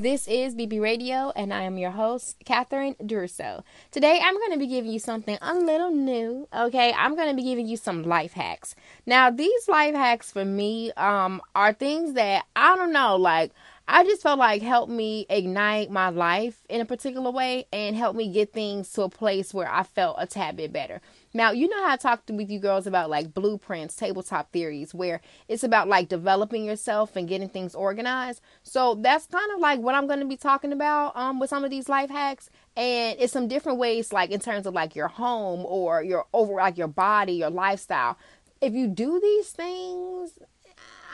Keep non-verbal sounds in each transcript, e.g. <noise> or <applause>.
This is BB Radio, and I am your host, Catherine Duroseau. Today, I'm going to be giving you something a little new. Okay, I'm going to be giving you some life hacks. Now, these life hacks for me um, are things that I don't know, like I just felt like helped me ignite my life in a particular way and help me get things to a place where I felt a tad bit better. Now, you know how I talked with you girls about like blueprints, tabletop theories, where it's about like developing yourself and getting things organized. So that's kind of like what I'm going to be talking about um, with some of these life hacks. And it's some different ways, like in terms of like your home or your over like your body, your lifestyle. If you do these things,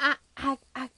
I, I, I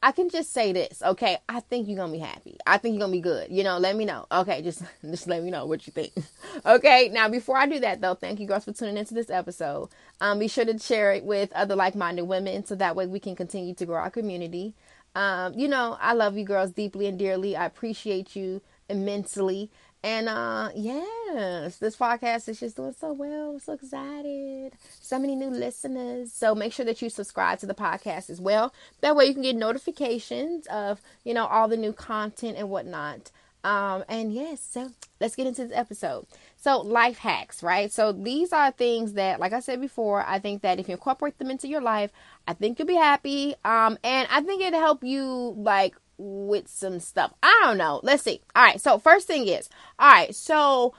I can just say this, okay? I think you're gonna be happy. I think you're gonna be good. You know, let me know. Okay, <laughs> just just let me know what you think. <laughs> okay, now before I do that though, thank you girls for tuning into this episode. Um, be sure to share it with other like-minded women so that way we can continue to grow our community. Um, you know, I love you girls deeply and dearly. I appreciate you immensely. And uh yes, this podcast is just doing so well. I'm so excited. So many new listeners. So make sure that you subscribe to the podcast as well. That way you can get notifications of, you know, all the new content and whatnot. Um, and yes, so let's get into this episode. So, life hacks, right? So, these are things that, like I said before, I think that if you incorporate them into your life, I think you'll be happy. Um, and I think it'll help you like with some stuff. I don't know. Let's see. All right. So first thing is, all right. So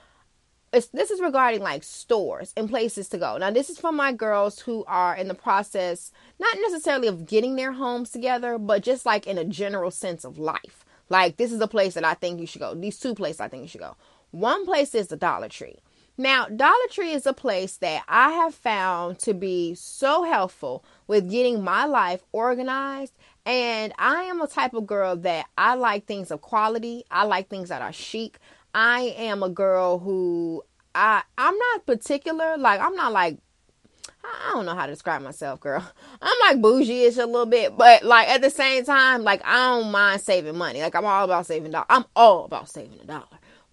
this is regarding like stores and places to go. Now this is for my girls who are in the process, not necessarily of getting their homes together, but just like in a general sense of life. Like this is a place that I think you should go. These two places I think you should go. One place is the Dollar Tree. Now, Dollar Tree is a place that I have found to be so helpful with getting my life organized and I am a type of girl that I like things of quality. I like things that are chic. I am a girl who I I'm not particular. Like I'm not like I don't know how to describe myself, girl. <laughs> I'm like bougie-ish a little bit, but like at the same time, like I don't mind saving money. Like I'm all about saving dollar. I'm all about saving a dollar.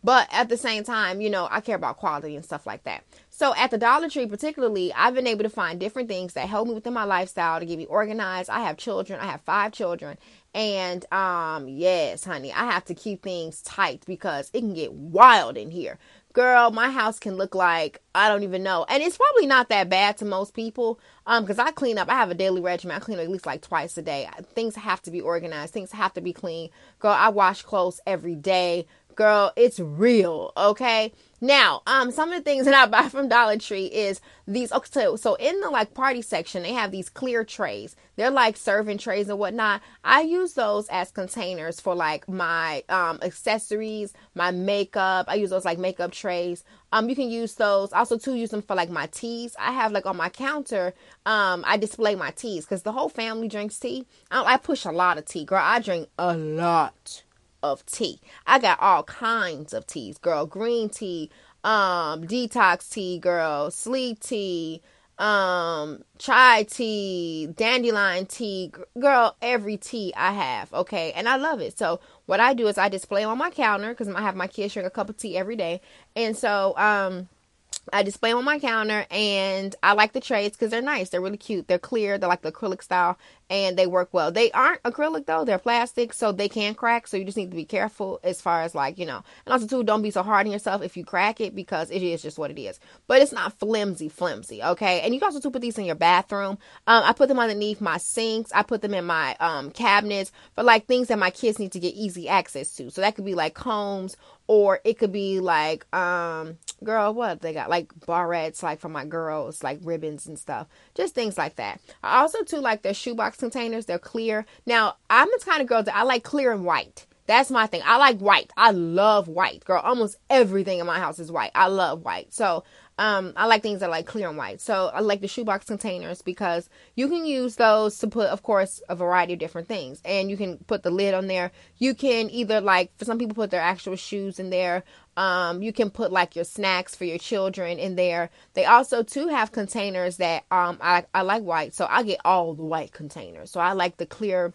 But at the same time, you know, I care about quality and stuff like that. So at the Dollar Tree, particularly, I've been able to find different things that help me within my lifestyle to get me organized. I have children. I have five children. And um, yes, honey, I have to keep things tight because it can get wild in here. Girl, my house can look like I don't even know. And it's probably not that bad to most people. Um, because I clean up. I have a daily regimen. I clean up at least like twice a day. Things have to be organized. Things have to be clean. Girl, I wash clothes every day girl, it's real, okay? Now, um, some of the things that I buy from Dollar Tree is these. Okay, so, so in the like party section, they have these clear trays. They're like serving trays and whatnot. I use those as containers for like my um accessories, my makeup. I use those like makeup trays. Um, you can use those. Also, to use them for like my teas. I have like on my counter. Um, I display my teas because the whole family drinks tea. I, I push a lot of tea, girl. I drink a lot of tea. I got all kinds of teas, girl. Green tea, um, detox tea, girl, sleep tea, um, chai tea, dandelion tea, girl, every tea I have, okay? And I love it. So what I do is I display on my counter because I have my kids drink a cup of tea every day. And so, um, I display them on my counter and I like the trays because they're nice. They're really cute. They're clear. They're like the acrylic style and they work well. They aren't acrylic though. They're plastic so they can crack. So you just need to be careful as far as like, you know, and also too, don't be so hard on yourself if you crack it because it is just what it is. But it's not flimsy, flimsy. Okay. And you can also too put these in your bathroom. Um, I put them underneath my sinks. I put them in my um cabinets for like things that my kids need to get easy access to. So that could be like combs or it could be like um girl what they got? Like barrettes like for my girls like ribbons and stuff. Just things like that. I also too like their shoebox containers. They're clear. Now i'm the kind of girl that i like clear and white that's my thing i like white i love white girl almost everything in my house is white i love white so um, I like things that are like clear and white. So I like the shoebox containers because you can use those to put, of course, a variety of different things. And you can put the lid on there. You can either like, for some people, put their actual shoes in there. Um, you can put like your snacks for your children in there. They also too have containers that um I I like white, so I get all the white containers. So I like the clear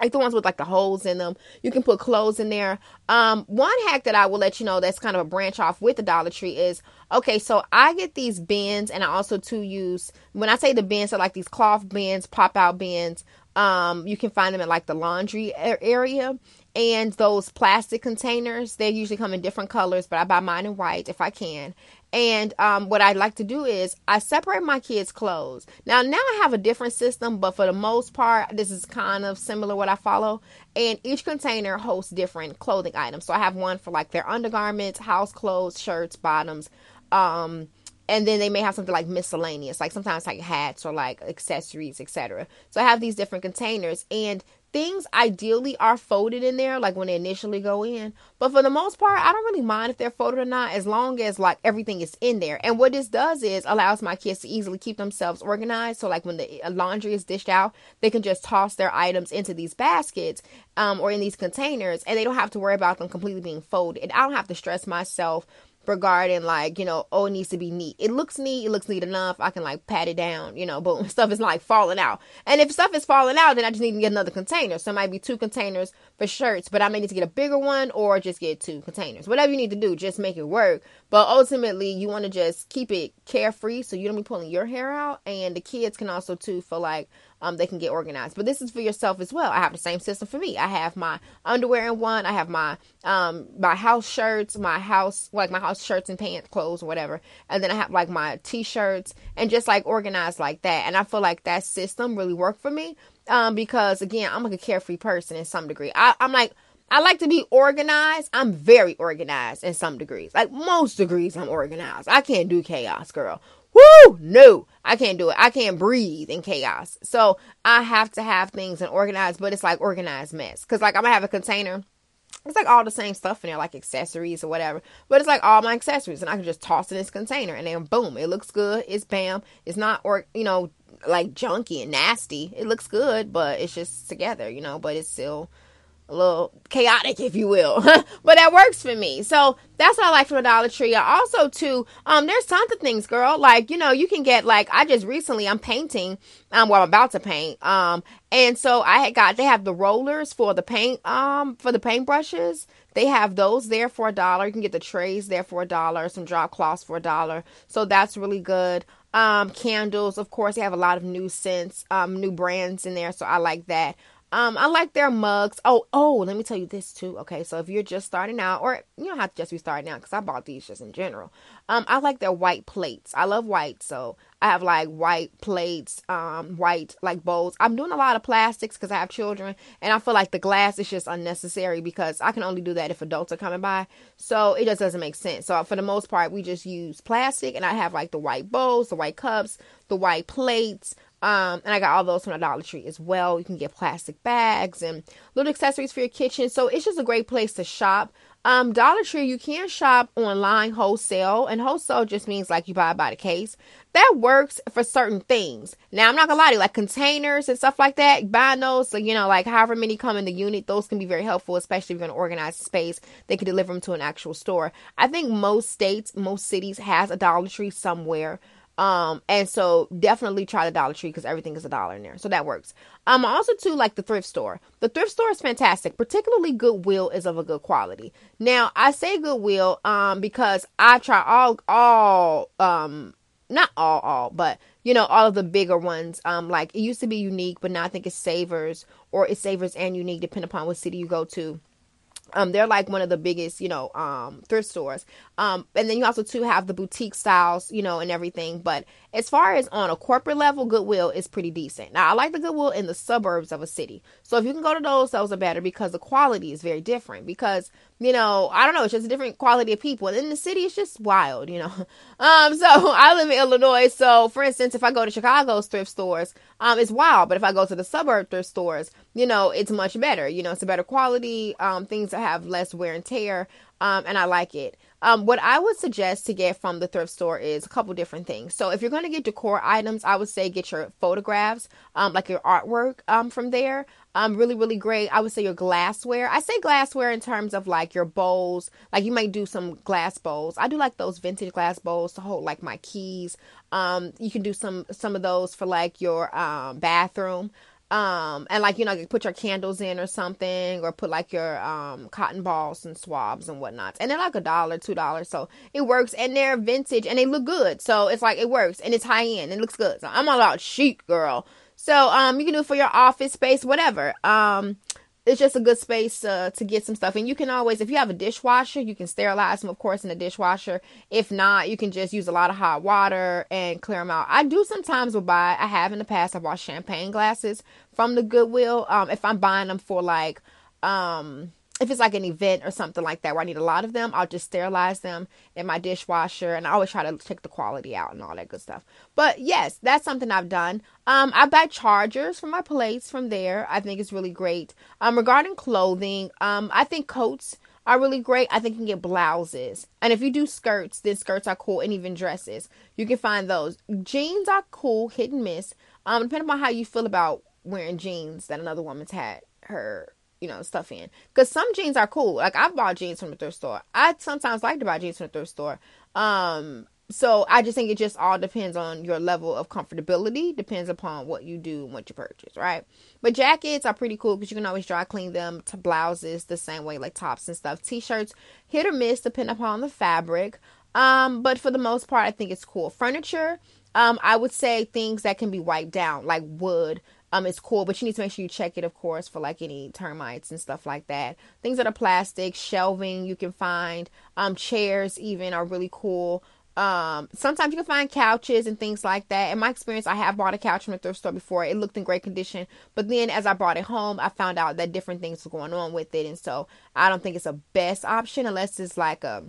like the ones with like the holes in them. You can put clothes in there. Um, one hack that I will let you know that's kind of a branch off with the Dollar Tree is okay. So I get these bins, and I also to use when I say the bins, are like these cloth bins, pop out bins. Um, you can find them in like the laundry area and those plastic containers. They usually come in different colors, but I buy mine in white if I can. And um, what I like to do is I separate my kids' clothes. Now, now I have a different system, but for the most part, this is kind of similar what I follow. And each container hosts different clothing items. So I have one for like their undergarments, house clothes, shirts, bottoms. Um, and then they may have something like miscellaneous, like sometimes like hats or like accessories, etc. So I have these different containers, and things ideally are folded in there like when they initially go in but for the most part i don't really mind if they're folded or not as long as like everything is in there. And what this does is allows my kids to easily keep themselves organized so like when the uh, laundry is dished out they can just toss their items into these baskets um, or in these containers and they don't have to worry about them completely being folded. I don't have to stress myself regarding like you know oh it needs to be neat. It looks neat it looks neat enough. I can like pat it down you know boom <laughs> stuff is like falling out. And if stuff is falling out then i just need to get another container. So it might be two containers for shirts but i may need to get a bigger one or just get two containers. Whatever you need to do just make it work. But ultimately you want to just keep it carefree so you don't be pulling your hair out. And the kids can also too for like um, they can get organized. But this is for yourself as well. I have the same system for me. I have my underwear in one. I have my um my house shirts, my house like my house shirts and pants, clothes, whatever. And then I have like my t-shirts and just like organized like that. And I feel like that system really worked for me um because again I'm like a carefree person in some degree. I, I'm like I like to be organized. I'm very organized in some degrees. Like most degrees, I'm organized. I can't do chaos, girl. Woo! No, I can't do it. I can't breathe in chaos. So I have to have things and organized, but it's like organized mess. Cause like I'm gonna have a container. It's like all the same stuff in there, like accessories or whatever. But it's like all my accessories, and I can just toss in this container, and then boom, it looks good. It's bam. It's not or you know like junky and nasty. It looks good, but it's just together, you know. But it's still a little chaotic, if you will. <laughs> but that works for me. So that's what I like from Dollar Tree. Also too, um, there's tons of things, girl. Like, you know, you can get like I just recently I'm painting, um, well I'm about to paint. Um, and so I had got they have the rollers for the paint, um, for the paint brushes. They have those there for a dollar. You can get the trays there for a dollar, some drop cloths for a dollar. So that's really good. Um, candles, of course, they have a lot of new scents, um, new brands in there, so I like that. Um, I like their mugs. Oh, oh, let me tell you this too. Okay, so if you're just starting out, or you don't have to just be starting out, because I bought these just in general. Um, I like their white plates. I love white, so I have like white plates, um, white like bowls. I'm doing a lot of plastics because I have children, and I feel like the glass is just unnecessary because I can only do that if adults are coming by. So it just doesn't make sense. So for the most part, we just use plastic, and I have like the white bowls, the white cups, the white plates. Um, and I got all those from the Dollar Tree as well. You can get plastic bags and little accessories for your kitchen. So it's just a great place to shop. Um, Dollar Tree, you can shop online wholesale, and wholesale just means like you buy by the case. That works for certain things. Now, I'm not gonna lie to you, like containers and stuff like that, buying those, so, you know, like however many come in the unit, those can be very helpful, especially if you're gonna organize space. They can deliver them to an actual store. I think most states, most cities has a Dollar Tree somewhere. Um, and so definitely try the Dollar Tree because everything is a dollar in there. So that works. Um, also too like the thrift store. The thrift store is fantastic. Particularly Goodwill is of a good quality. Now I say Goodwill um because I try all all um not all all but you know all of the bigger ones um like it used to be unique but now i think it's savers or it's savers and unique depending upon what city you go to um, they're like one of the biggest, you know, um, thrift stores. Um, and then you also too have the boutique styles, you know, and everything. But as far as on a corporate level, Goodwill is pretty decent. Now I like the Goodwill in the suburbs of a city. So if you can go to those, those are better because the quality is very different. Because you know, I don't know, it's just a different quality of people. And in the city, it's just wild, you know. <laughs> Um, so <laughs> I live in Illinois. So for instance, if I go to Chicago's thrift stores, um, it's wild. But if I go to the suburb thrift stores, you know, it's much better. You know, it's a better quality, um, things that have less wear and tear. Um, and I like it. Um, what I would suggest to get from the thrift store is a couple different things. So if you're going to get decor items, I would say get your photographs, um, like your artwork, um, from there. Um, really, really great. I would say your glassware. I say glassware in terms of like your bowls. Like you might do some glass bowls. I do like those vintage glass bowls to hold like my keys. Um, you can do some some of those for like your um bathroom um and like you know put your candles in or something or put like your um cotton balls and swabs and whatnot and they're like a dollar two dollars. So it works and they're vintage and they look good. So it's like it works and it's high end it looks good. So i'm all about chic girl. So um, you can do it for your office space, whatever. Um, it's just a good space uh, to get some stuff. And you can always, if you have a dishwasher, you can sterilize them, of course, in the dishwasher. If not, you can just use a lot of hot water and clear them out. I do sometimes will buy, I have in the past, I bought champagne glasses from the Goodwill. Um, if I'm buying them for like, um, if it's like an event or something like that where I need a lot of them, I'll just sterilize them in my dishwasher and I always try to check the quality out and all that good stuff. But yes, that's something I've done. Um, I buy chargers for my plates from there. I think it's really great. Um, regarding clothing, um, I think coats are really great. I think you can get blouses. And if you do skirts, then skirts are cool and even dresses. You can find those. Jeans are cool, hit and miss. Um, depending on how you feel about wearing jeans that another woman's had her you know, stuff in. Because some jeans are cool. Like I've bought jeans from the thrift store. I sometimes like to buy jeans from the thrift store. Um, so I just think it just all depends on your level of comfortability. Depends upon what you do and what you purchase, right? But jackets are pretty cool because you can always dry clean them to blouses the same way, like tops and stuff. T-shirts, hit or miss, depending upon the fabric. Um, but for the most part, I think it's cool. Furniture, um, I would say things that can be wiped down, like wood, um it's cool but you need to make sure you check it of course for like any termites and stuff like that. Things that are plastic shelving you can find um chairs even are really cool. Um sometimes you can find couches and things like that. In my experience i have bought a couch from a thrift store before. It looked in great condition but then as i brought it home i found out that different things were going on with it and so i don't think it's a best option unless it's like a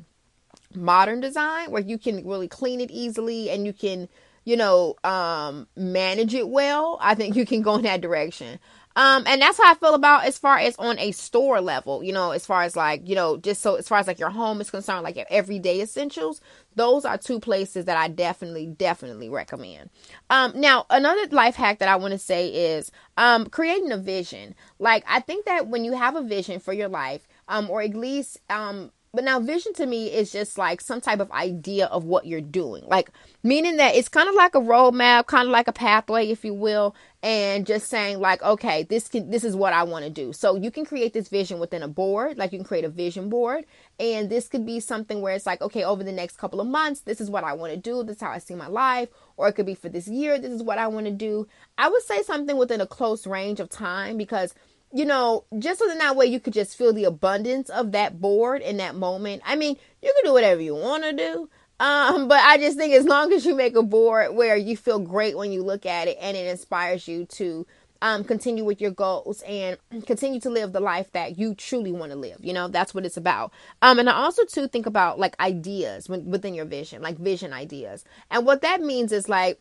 modern design where you can really clean it easily and you can you know, um, manage it well, I think you can go in that direction. Um, and that's how I feel about as far as on a store level, you know, as far as like, you know, just so as far as like your home is concerned, like your everyday essentials, those are two places that I definitely, definitely recommend. Um, now another life hack that I want to say is, um, creating a vision. Like, I think that when you have a vision for your life, um, or at least, um, but now vision to me is just like some type of idea of what you're doing. Like meaning that it's kind of like a roadmap, kind of like a pathway, if you will, and just saying like, okay, this can this is what I want to do. So you can create this vision within a board, like you can create a vision board, and this could be something where it's like, okay, over the next couple of months, this is what I want to do, this is how I see my life, or it could be for this year, this is what I want to do. I would say something within a close range of time because you know, just so that way you could just feel the abundance of that board in that moment. I mean, you can do whatever you want to do. Um, <laughs> but I just think as long as you make a board where you feel great when you look at it and it inspires you to um, continue with your goals and <clears throat> continue to live the life that you truly want to live. You know, that's what it's about. Um, and I also too think about like ideas within your vision, like vision ideas. And what that means is like,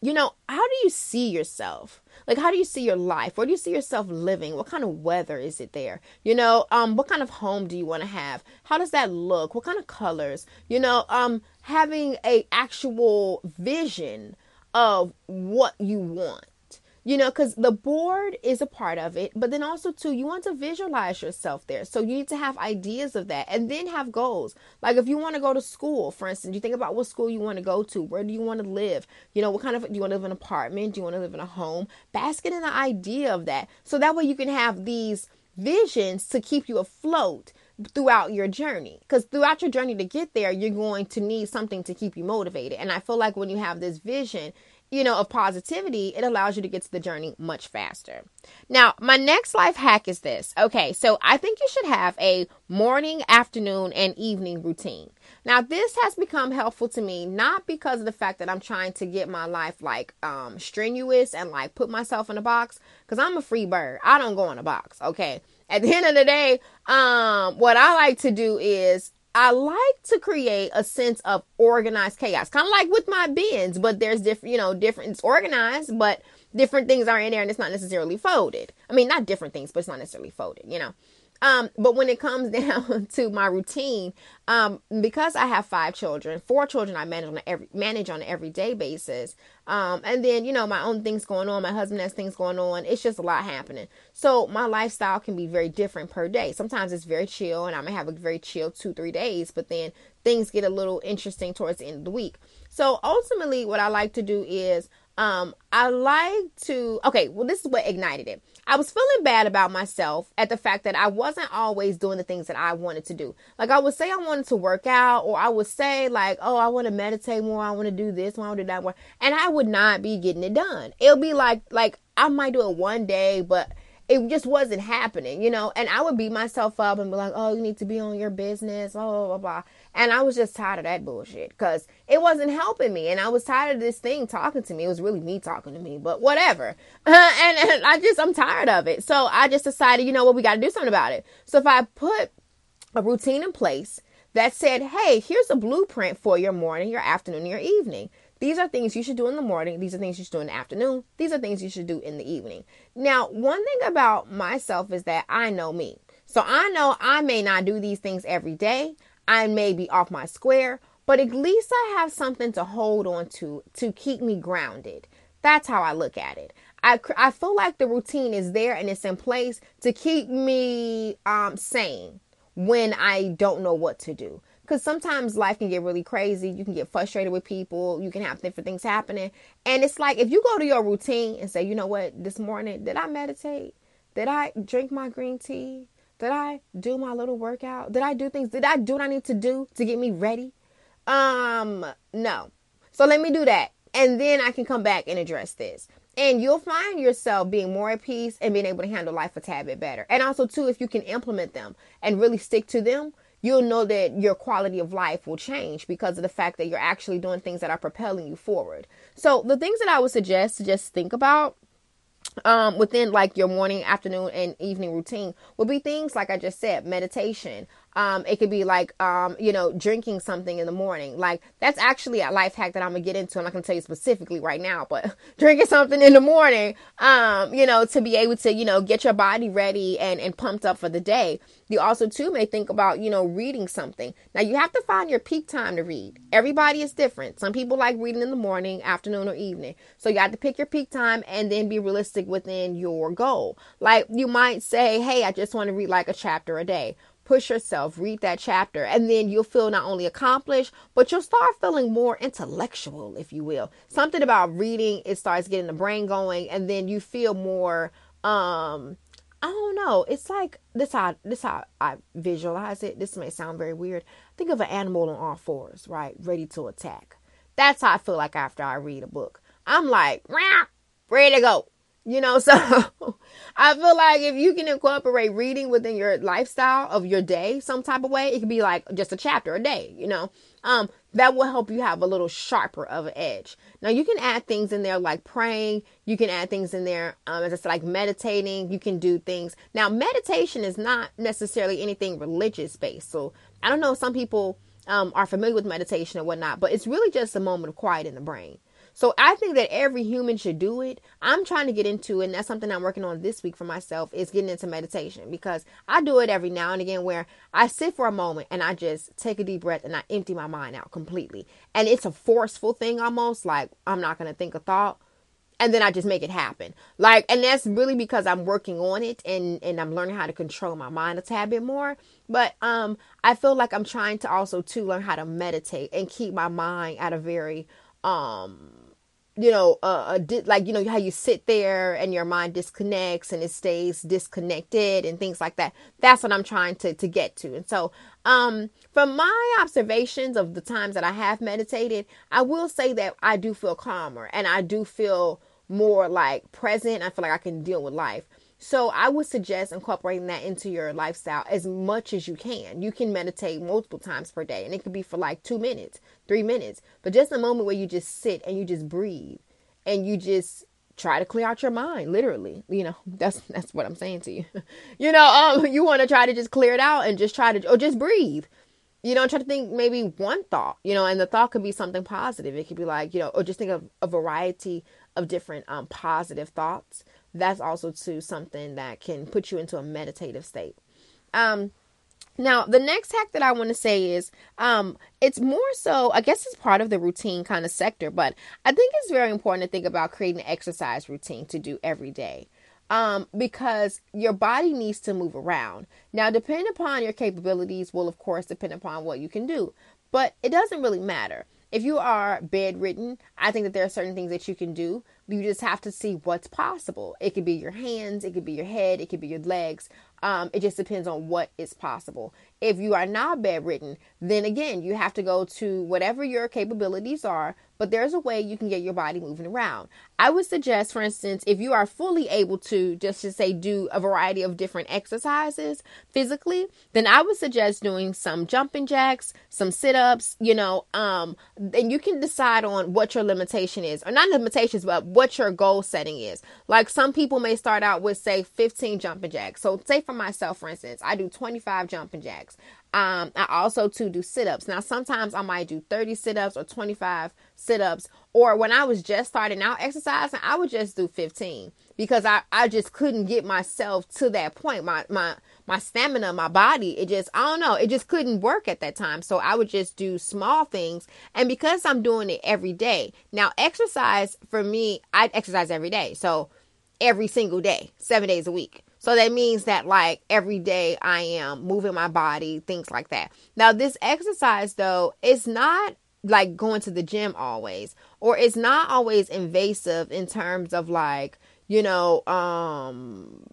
you know, how do you see yourself? Like, how do you see your life? Where do you see yourself living? What kind of weather is it there? You know, um, what kind of home do you want to have? How does that look? What kind of colors? You know, um, having a actual vision of what you want you know because the board is a part of it but then also too you want to visualize yourself there. So you need to have ideas of that and then have goals. Like if you want to go to school for instance you think about what school you want to go to where do you want to live? You know what kind of do you want to live in an apartment? Do you want to live in a home? Basket in the idea of that. So that way you can have these visions to keep you afloat throughout your journey. Because throughout your journey to get there you're going to need something to keep you motivated. And i feel like when you have this vision you know, of positivity, it allows you to get to the journey much faster. Now, my next life hack is this. Okay, so I think you should have a morning, afternoon, and evening routine. Now, this has become helpful to me not because of the fact that I'm trying to get my life like um strenuous and like put myself in a box cuz I'm a free bird. I don't go in a box, okay? At the end of the day, um what I like to do is I like to create a sense of organized chaos, kind of like with my bins, but there's different, you know, different, it's organized, but different things are in there and it's not necessarily folded. I mean, not different things, but it's not necessarily folded, you know. Um, but when it comes <laughs> down to my routine, um, because I have five children, four children I manage on every manage on an everyday basis. Um, and then you know my own things going on, my husband has things going on. It's just a lot happening. So my lifestyle can be very different per day. Sometimes it's very chill, and I may have a very chill two three days, but then things get a little interesting towards the end of the week. So ultimately, what I like to do is um, I like to, okay, well, this is what ignited it. I was feeling bad about myself at the fact that I wasn't always doing the things that I wanted to do. Like, I would say I wanted to work out, or I would say, like, oh, I want to meditate more, I want to do this, I want to do that more. And I would not be getting it done. It'll be like, like, I might do it one day, but it just wasn't happening, you know. And I would beat myself up and be like, "Oh, you need to be on your business," blah blah blah. blah. And I was just tired of that bullshit because it wasn't helping me, and I was tired of this thing talking to me. It was really me talking to me, but whatever. <laughs> and, and I just I'm tired of it. So I just decided, you know what, we got to do something about it. So if I put a routine in place that said, "Hey, here's a blueprint for your morning, your afternoon, your evening." These are things you should do in the morning. These are things you should do in the afternoon. These are things you should do in the evening. Now, one thing about myself is that I know me. So I know I may not do these things every day. I may be off my square, but at least I have something to hold on to to keep me grounded. That's how I look at it. I, I feel like the routine is there and it's in place to keep me um, sane when I don't know what to do because sometimes life can get really crazy. You can get frustrated with people. You can have different things happening. And it's like if you go to your routine and say, you know what, this morning, did I meditate? Did I drink my green tea? Did I do my little workout? Did I do things? Did I do what I need to do to get me ready? Um, no. So let me do that. And then I can come back and address this. And you'll find yourself being more at peace and being able to handle life a tad bit better. And also, too, if you can implement them and really stick to them, you'll know that your quality of life will change because of the fact that you're actually doing things that are propelling you forward. So, the things that I would suggest to just think about um, within like your morning, afternoon, and evening routine would be things like I just said meditation, um, it could be like, um, you know, drinking something in the morning. Like that's actually a life hack that I'm gonna get into. I'm not gonna tell you specifically right now, but <laughs> drinking something in the morning, um, you know, to be able to, you know, get your body ready and, and pumped up for the day. You also too may think about, you know, reading something. Now you have to find your peak time to read. Everybody is different. Some people like reading in the morning, afternoon, or evening. So you have to pick your peak time and then be realistic within your goal. Like you might say, hey, I just want to read like a chapter a day push yourself, read that chapter, and then you'll feel not only accomplished, but you'll start feeling more intellectual, if you will. Something about reading, it starts getting the brain going, and then you feel more um I don't know. It's like this how this how I visualize it. This may sound very weird. Think of an animal on all fours, right? Ready to attack. That's how I feel like after I read a book. I'm like, ready to go. You know, <laughs> so I feel like if you can incorporate reading within your lifestyle of your day some type of way, it could be like just a chapter a day, you know. Um, that will help you have a little sharper of an edge. Now you can add things in there like praying, you can add things in there um as I said like meditating, you can do things. Now meditation is not necessarily anything religious based. So I don't know some people um, are familiar with meditation or whatnot, but it's really just a moment of quiet in the brain. So I think that every human should do it. I'm trying to get into and that's something I'm working on this week for myself is getting into meditation because I do it every now and again where I sit for a moment and I just take a deep breath and I empty my mind out completely. And it's a forceful thing almost, like I'm not gonna think a thought. And then I just make it happen. Like, and that's really because I'm working on it and, and I'm learning how to control my mind a tad bit more. But um I feel like I'm trying to also to learn how to meditate and keep my mind at a very um you know, uh, di- like you know how you sit there and your mind disconnects and it stays disconnected and things like that. That's what I'm trying to to get to. And so, um, from my observations of the times that I have meditated, I will say that I do feel calmer and I do feel more like present. I feel like I can deal with life. So I would suggest incorporating that into your lifestyle as much as you can. You can meditate multiple times per day and it could be for like 2 minutes, 3 minutes, but just a moment where you just sit and you just breathe and you just try to clear out your mind literally you know <laughs> that's that's what i'm saying to you. <laughs> You know um <laughs> you want to try to just clear it out and just try to or just breathe. You know try to think maybe one thought you know and the thought could be something positive. It could be like you know or just think of a variety of different um positive thoughts that's also to something that can put you into a meditative state. Um, now, the next hack that I want to say is um, it's more so, I guess it's part of the routine kind of sector, but I think it's very important to think about creating an exercise routine to do every day. Um, because your body needs to move around. Now, depending upon your capabilities, will of course depend upon what you can do, but it doesn't really matter if you are bedridden, I think that there are certain things that you can do. You just have to see what's possible. It could be your hands, it could be your head, it could be your legs. Um, it just depends on what is possible. If you are not bedridden, then again, you have to go to whatever your capabilities are, but there's a way you can get your body moving around. I would suggest, for instance, if you are fully able to just to say do a variety of different exercises physically, then I would suggest doing some jumping jacks, some sit-ups, you know, um, and you can decide on what your limitation is, or not limitations, but what your goal setting is. Like some people may start out with say 15 jumping jacks. So say for myself, for instance, I do 25 jumping jacks. Um, I also too do sit-ups. Now sometimes I might do 30 sit-ups or 25 sit-ups. Or when I was just starting out exercising, I would just do 15 because I, I just couldn't get myself to that point. My my my stamina, my body, it just I don't know, it just couldn't work at that time. So I would just do small things. And because I'm doing it every day. Now exercise for me, I exercise every day. So every single day, 7 days a week. So that means that like every day I am moving my body, things like that. Now this exercise though, it's not like going to the gym always or it's not always invasive in terms of like, you know, um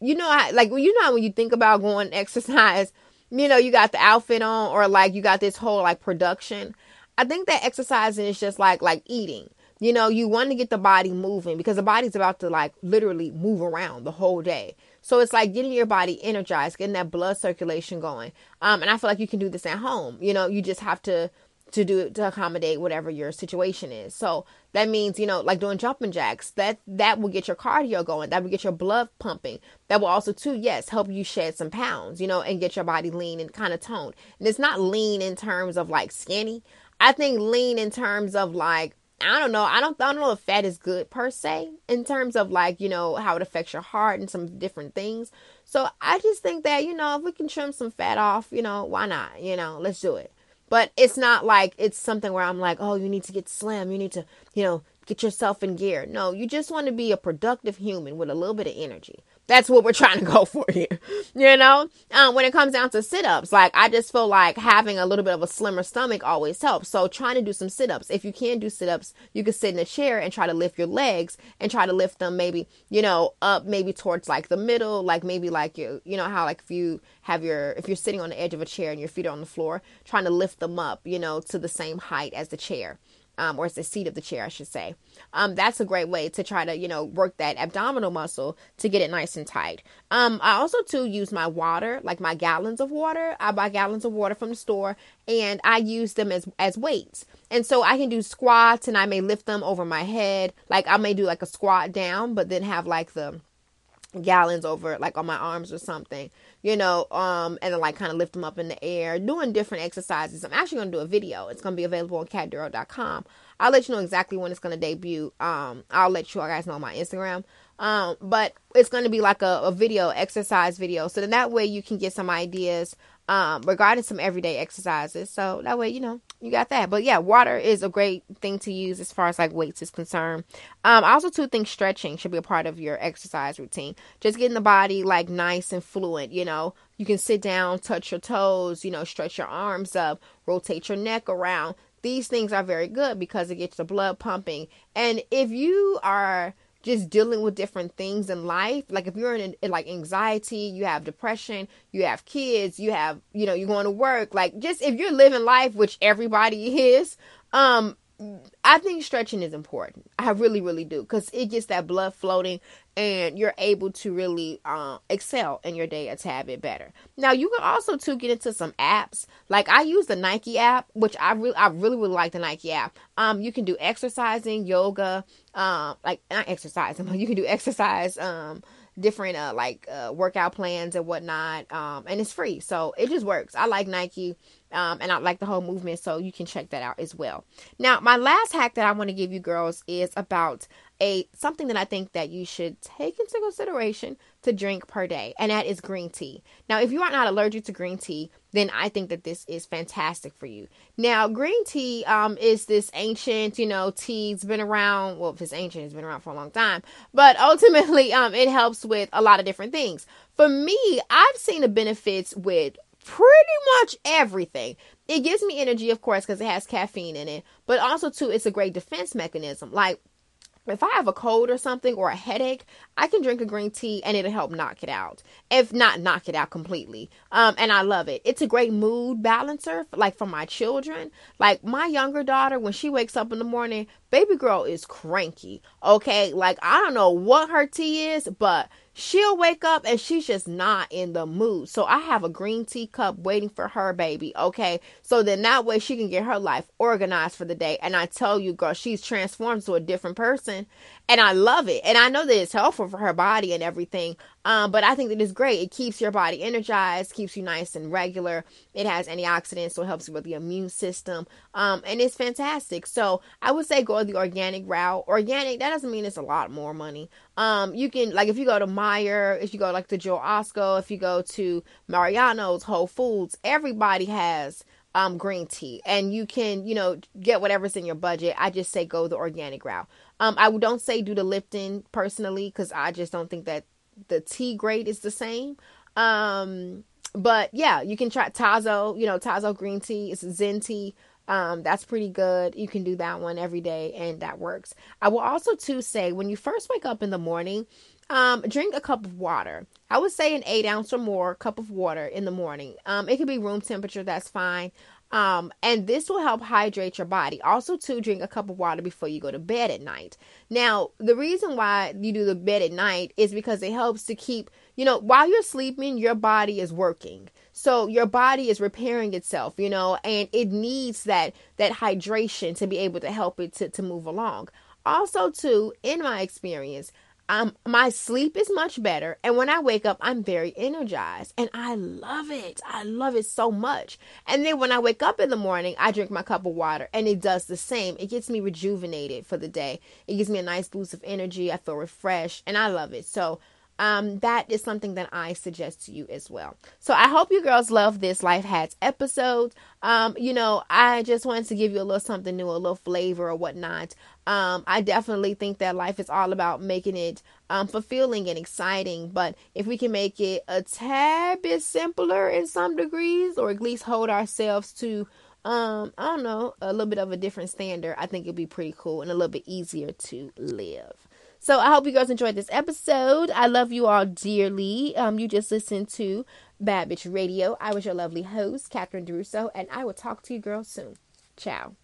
you know like you know when you think about going <laughs> exercise, you know, you got the outfit on or like you got this whole like production. I think that exercising is just like like eating you know, you want to get the body moving because the body's about to like literally move around the whole day. So it's like getting your body energized, getting that blood circulation going. Um, and I feel like you can do this at home. You know, you just have to to do to accommodate whatever your situation is. So that means, you know, like doing jumping jacks, that that will get your cardio going. That will get your blood pumping. That will also too, yes, help you shed some pounds, you know, and get your body lean and kind of toned. And it's not lean in terms of like skinny. I think lean in terms of like I don't know. I don't I don't know if fat is good per se in terms of like, you know, how it affects your heart and some different things. So I just think that, you know, if we can trim some fat off, you know, why not? You know, let's do it. But it's not like it's something where I'm like, oh, you need to get slim. You need to, you know, get yourself in gear. No, you just want to be a productive human with a little bit of energy. That's what we're trying to go <laughs> for here. You know, um, when it comes down to sit ups, like I just feel like having a little bit of a slimmer stomach always helps. So trying to do some sit ups. If you can do sit ups, you can sit in a chair and try to lift your legs and try to lift them maybe, you know, up maybe towards like the middle, like maybe like you, you know, how like if you have your, if you're sitting on the edge of a chair and your feet are on the floor, trying to lift them up, you know, to the same height as the chair um, or it's the seat of the chair, I should say. Um, that's a great way to try to, you know, work that abdominal muscle to get it nice and tight. Um, I also too use my water, like my gallons of water. I buy gallons of water from the store and I use them as as weights. And so I can do squats and I may lift them over my head. Like I may do like a squat down, but then have like the gallons over like on my arms or something you know, um, and then like kind of lift them up in the air, doing different exercises. I'm actually going to do a video. It's going to be available on catduro.com. I'll let you know exactly when it's going to debut. Um, I'll let you guys know on my Instagram. Um, but it's going to be like a, a video, exercise video. So then that way you can get some ideas um, regarding some everyday exercises. So that way, you know, you got that. But yeah, water is a great thing to use as far as like weights is concerned. Um, I also too think stretching should be a part of your exercise routine. Just getting the body like nice and fluent, you know. You can sit down, touch your toes, you know, stretch your arms up, rotate your neck around. These things are very good because it gets the blood pumping. And if you are just dealing with different things in life. Like if you're in, in, like anxiety, you have depression, you have kids, you have, you know, you're going to work. Like just if you're living life, which everybody is, um, I think stretching is important. I really, really do because it gets that blood floating and you're able to really uh, excel in your day a tad bit better. Now you can also to get into some apps. Like I use the Nike app, which I really, I really, really like the Nike app. Um, you can do exercising, yoga, um, like not exercising, <laughs> but you can do exercise, um, different uh like uh workout plans and whatnot um and it's free so it just works i like nike um, and I like the whole movement, so you can check that out as well. Now, my last hack that I want to give you girls is about a something that I think that you should take into consideration to drink per day, and that is green tea. Now, if you are not allergic to green tea, then I think that this is fantastic for you. Now, green tea um, is this ancient, you know, tea. It's been around. Well, if it's ancient, it's been around for a long time. But <laughs> ultimately, um, it helps with a lot of different things. For me, I've seen the benefits with pretty much everything. It gives me energy, of course, because it has caffeine in it, but also too, it's a great defense mechanism. Like if I have a cold or something or a headache, I can drink a green tea and it'll help knock it out. If not knock it out completely. Um, and I love it. It's a great mood balancer, like for my children. Like my younger daughter, when she wakes up in the morning, baby girl is cranky. Okay. Like I don't know what her tea is, but she'll wake up and she's just not in the mood. So I have a green tea cup waiting for her, baby. Okay. So then that way she can get her life organized for the day. And I tell you, girl, she's transformed to a different person. And I love it. And I know that it's helpful for her body and everything. Um, but I think that it's great. It keeps your body energized, keeps you nice and regular. It has antioxidants, so it helps with the immune system. Um, and it's fantastic. So I would say go the organic route. Organic, that doesn't mean it's a lot more money. Um, you can like if you go to Meijer, if you go like to Jewel-Osco, if you go to Mariano's, Whole Foods, everybody has um, green tea and you can you know get whatever's in your budget i just say go the organic route um, i don't say do the lipton personally because i just don't think that the tea grade is the same. Um, but yeah, you can try Tazo, you know, Tazo green tea. It's Zen tea. Um, that's pretty good. You can do that one every day and that works. I will also too say when you first wake up in the morning, um, drink a cup of water. I would say an eight ounce or more cup of water in the morning. Um, it could be room temperature, that's fine. Um, and this will help hydrate your body. Also, to drink a cup of water before you go to bed at night. Now, the reason why you do the bed at night is because it helps to keep, you know, while you're sleeping, your body is working. So your body is repairing itself, you know, and it needs that that hydration to be able to help it to, to move along. Also, too, in my experience, um, my sleep is much better. And when I wake up, I'm very energized and I love it. I love it so much. And then when I wake up in the morning, I drink my cup of water and it does the same. It gets me rejuvenated for the day. It gives me a nice boost of energy. I feel refreshed and I love it. So um, that is something that I suggest to you as well. So I hope you girls love this Life hacks episode. Um, you know, I just wanted to give you a little something new, a little flavor or whatnot. Um, I definitely think that life is all about making it um, fulfilling and exciting. But if we can make it a tad bit simpler in some degrees, or at least hold ourselves to um, I don't know, a little bit of a different standard, I think it'd be pretty cool and a little bit easier to live. So I hope you guys enjoyed this episode. I love you all dearly. Um, you just listened to Bad Bitch Radio. I was your lovely host, Catherine Duroseau, and I will talk to you girls soon. Ciao.